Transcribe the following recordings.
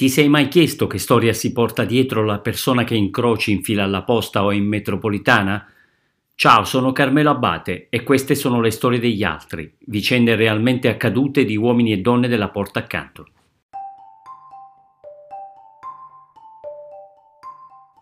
Ti sei mai chiesto che storia si porta dietro la persona che incroci in fila alla posta o in metropolitana? Ciao, sono Carmelo Abate e queste sono le storie degli altri, vicende realmente accadute di uomini e donne della porta accanto.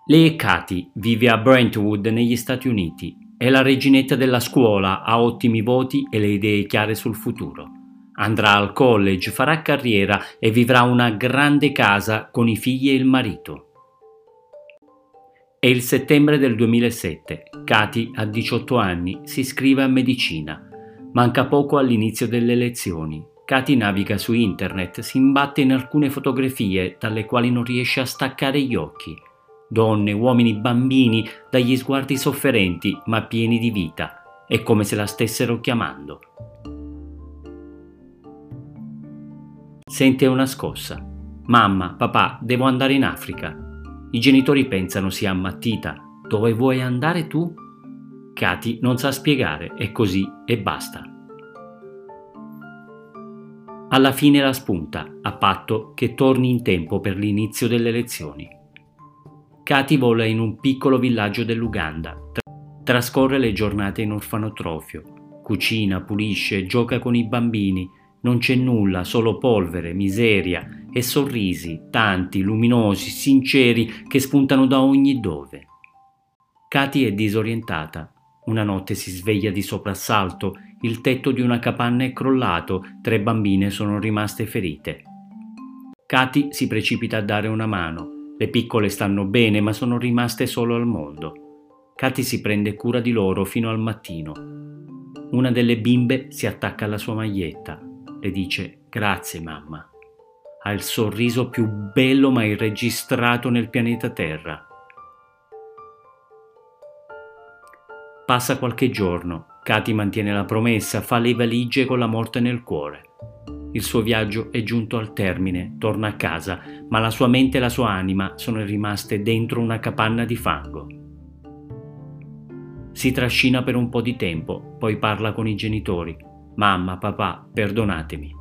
Lei è Katy, vive a Brentwood negli Stati Uniti. È la reginetta della scuola, ha ottimi voti e le idee chiare sul futuro. Andrà al college, farà carriera e vivrà una grande casa con i figli e il marito. È il settembre del 2007. Katy ha 18 anni, si iscrive a medicina. Manca poco all'inizio delle lezioni. Katy naviga su internet, si imbatte in alcune fotografie dalle quali non riesce a staccare gli occhi. Donne, uomini, bambini, dagli sguardi sofferenti ma pieni di vita. È come se la stessero chiamando. Sente una scossa. Mamma, papà, devo andare in Africa. I genitori pensano sia ammattita. Dove vuoi andare tu? Katy non sa spiegare, è così e basta. Alla fine la spunta, a patto che torni in tempo per l'inizio delle lezioni. Katy vola in un piccolo villaggio dell'Uganda. Trascorre le giornate in orfanotrofio. Cucina, pulisce, gioca con i bambini, non c'è nulla, solo polvere, miseria e sorrisi, tanti, luminosi, sinceri, che spuntano da ogni dove. Katy è disorientata. Una notte si sveglia di soprassalto, il tetto di una capanna è crollato, tre bambine sono rimaste ferite. Katy si precipita a dare una mano. Le piccole stanno bene, ma sono rimaste solo al mondo. Katy si prende cura di loro fino al mattino. Una delle bimbe si attacca alla sua maglietta le dice grazie mamma. Ha il sorriso più bello mai registrato nel pianeta Terra. Passa qualche giorno, Katy mantiene la promessa, fa le valigie con la morte nel cuore. Il suo viaggio è giunto al termine, torna a casa, ma la sua mente e la sua anima sono rimaste dentro una capanna di fango. Si trascina per un po' di tempo, poi parla con i genitori, Mamma, papà, perdonatemi.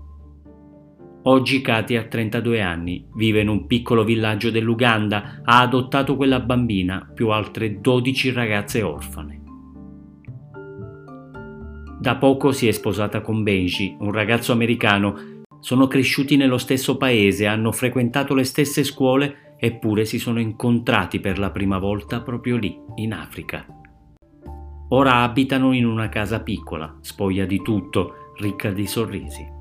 Oggi Katy ha 32 anni, vive in un piccolo villaggio dell'Uganda, ha adottato quella bambina più altre 12 ragazze orfane. Da poco si è sposata con Benji, un ragazzo americano. Sono cresciuti nello stesso paese, hanno frequentato le stesse scuole eppure si sono incontrati per la prima volta proprio lì, in Africa. Ora abitano in una casa piccola, spoglia di tutto, ricca di sorrisi.